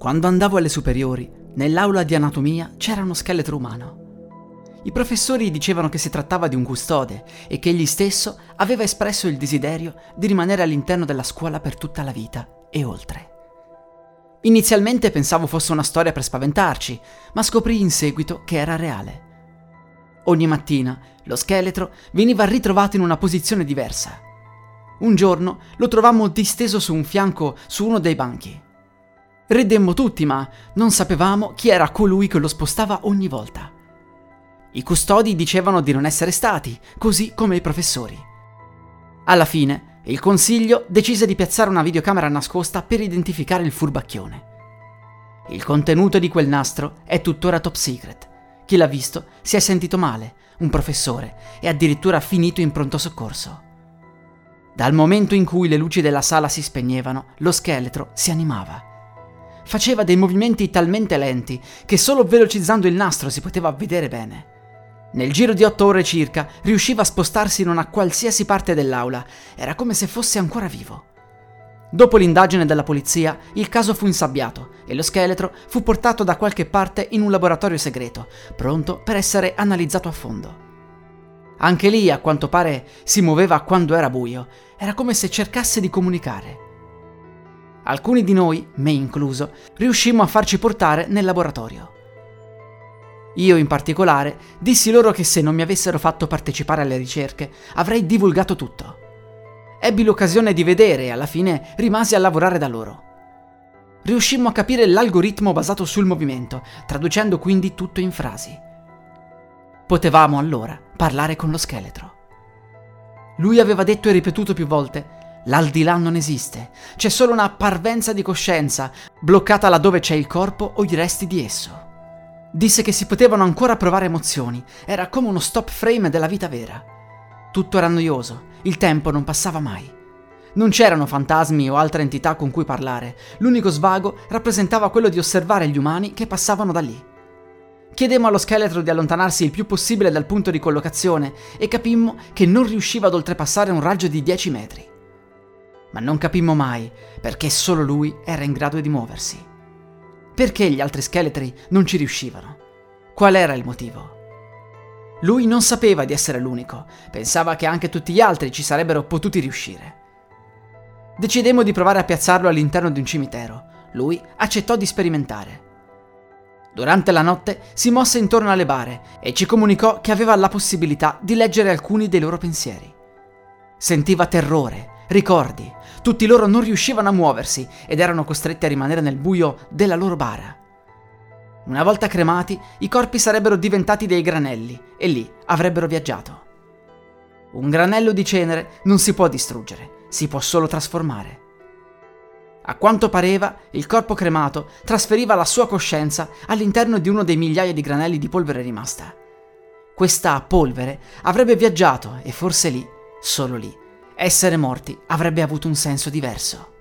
Quando andavo alle superiori, nell'aula di anatomia c'era uno scheletro umano. I professori dicevano che si trattava di un custode e che egli stesso aveva espresso il desiderio di rimanere all'interno della scuola per tutta la vita e oltre. Inizialmente pensavo fosse una storia per spaventarci, ma scoprì in seguito che era reale. Ogni mattina lo scheletro veniva ritrovato in una posizione diversa. Un giorno lo trovammo disteso su un fianco su uno dei banchi. Ridemmo tutti, ma non sapevamo chi era colui che lo spostava ogni volta. I custodi dicevano di non essere stati, così come i professori. Alla fine, il consiglio decise di piazzare una videocamera nascosta per identificare il furbacchione. Il contenuto di quel nastro è tuttora top secret. Chi l'ha visto si è sentito male, un professore, e addirittura finito in pronto soccorso. Dal momento in cui le luci della sala si spegnevano, lo scheletro si animava. Faceva dei movimenti talmente lenti che solo velocizzando il nastro si poteva vedere bene. Nel giro di otto ore circa riusciva a spostarsi in una qualsiasi parte dell'aula, era come se fosse ancora vivo. Dopo l'indagine della polizia, il caso fu insabbiato e lo scheletro fu portato da qualche parte in un laboratorio segreto, pronto per essere analizzato a fondo. Anche lì, a quanto pare, si muoveva quando era buio, era come se cercasse di comunicare. Alcuni di noi, me incluso, riuscimmo a farci portare nel laboratorio. Io in particolare dissi loro che se non mi avessero fatto partecipare alle ricerche avrei divulgato tutto. Ebbi l'occasione di vedere e alla fine rimasi a lavorare da loro. Riuscimmo a capire l'algoritmo basato sul movimento, traducendo quindi tutto in frasi. Potevamo allora parlare con lo scheletro. Lui aveva detto e ripetuto più volte L'aldilà non esiste, c'è solo una parvenza di coscienza, bloccata laddove c'è il corpo o i resti di esso. Disse che si potevano ancora provare emozioni, era come uno stop frame della vita vera. Tutto era noioso, il tempo non passava mai. Non c'erano fantasmi o altre entità con cui parlare, l'unico svago rappresentava quello di osservare gli umani che passavano da lì. Chiedemmo allo scheletro di allontanarsi il più possibile dal punto di collocazione e capimmo che non riusciva ad oltrepassare un raggio di 10 metri. Ma non capimmo mai perché solo lui era in grado di muoversi. Perché gli altri scheletri non ci riuscivano? Qual era il motivo? Lui non sapeva di essere l'unico, pensava che anche tutti gli altri ci sarebbero potuti riuscire. Decidemmo di provare a piazzarlo all'interno di un cimitero. Lui accettò di sperimentare. Durante la notte si mosse intorno alle bare e ci comunicò che aveva la possibilità di leggere alcuni dei loro pensieri. Sentiva terrore, ricordi, tutti loro non riuscivano a muoversi ed erano costretti a rimanere nel buio della loro bara. Una volta cremati, i corpi sarebbero diventati dei granelli e lì avrebbero viaggiato. Un granello di cenere non si può distruggere, si può solo trasformare. A quanto pareva, il corpo cremato trasferiva la sua coscienza all'interno di uno dei migliaia di granelli di polvere rimasta. Questa polvere avrebbe viaggiato e forse lì, solo lì, essere morti avrebbe avuto un senso diverso.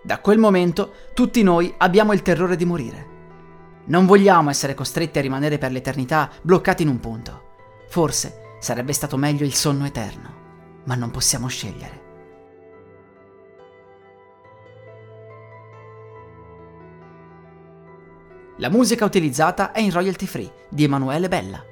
Da quel momento tutti noi abbiamo il terrore di morire. Non vogliamo essere costretti a rimanere per l'eternità bloccati in un punto. Forse sarebbe stato meglio il sonno eterno, ma non possiamo scegliere. La musica utilizzata è in royalty free di Emanuele Bella.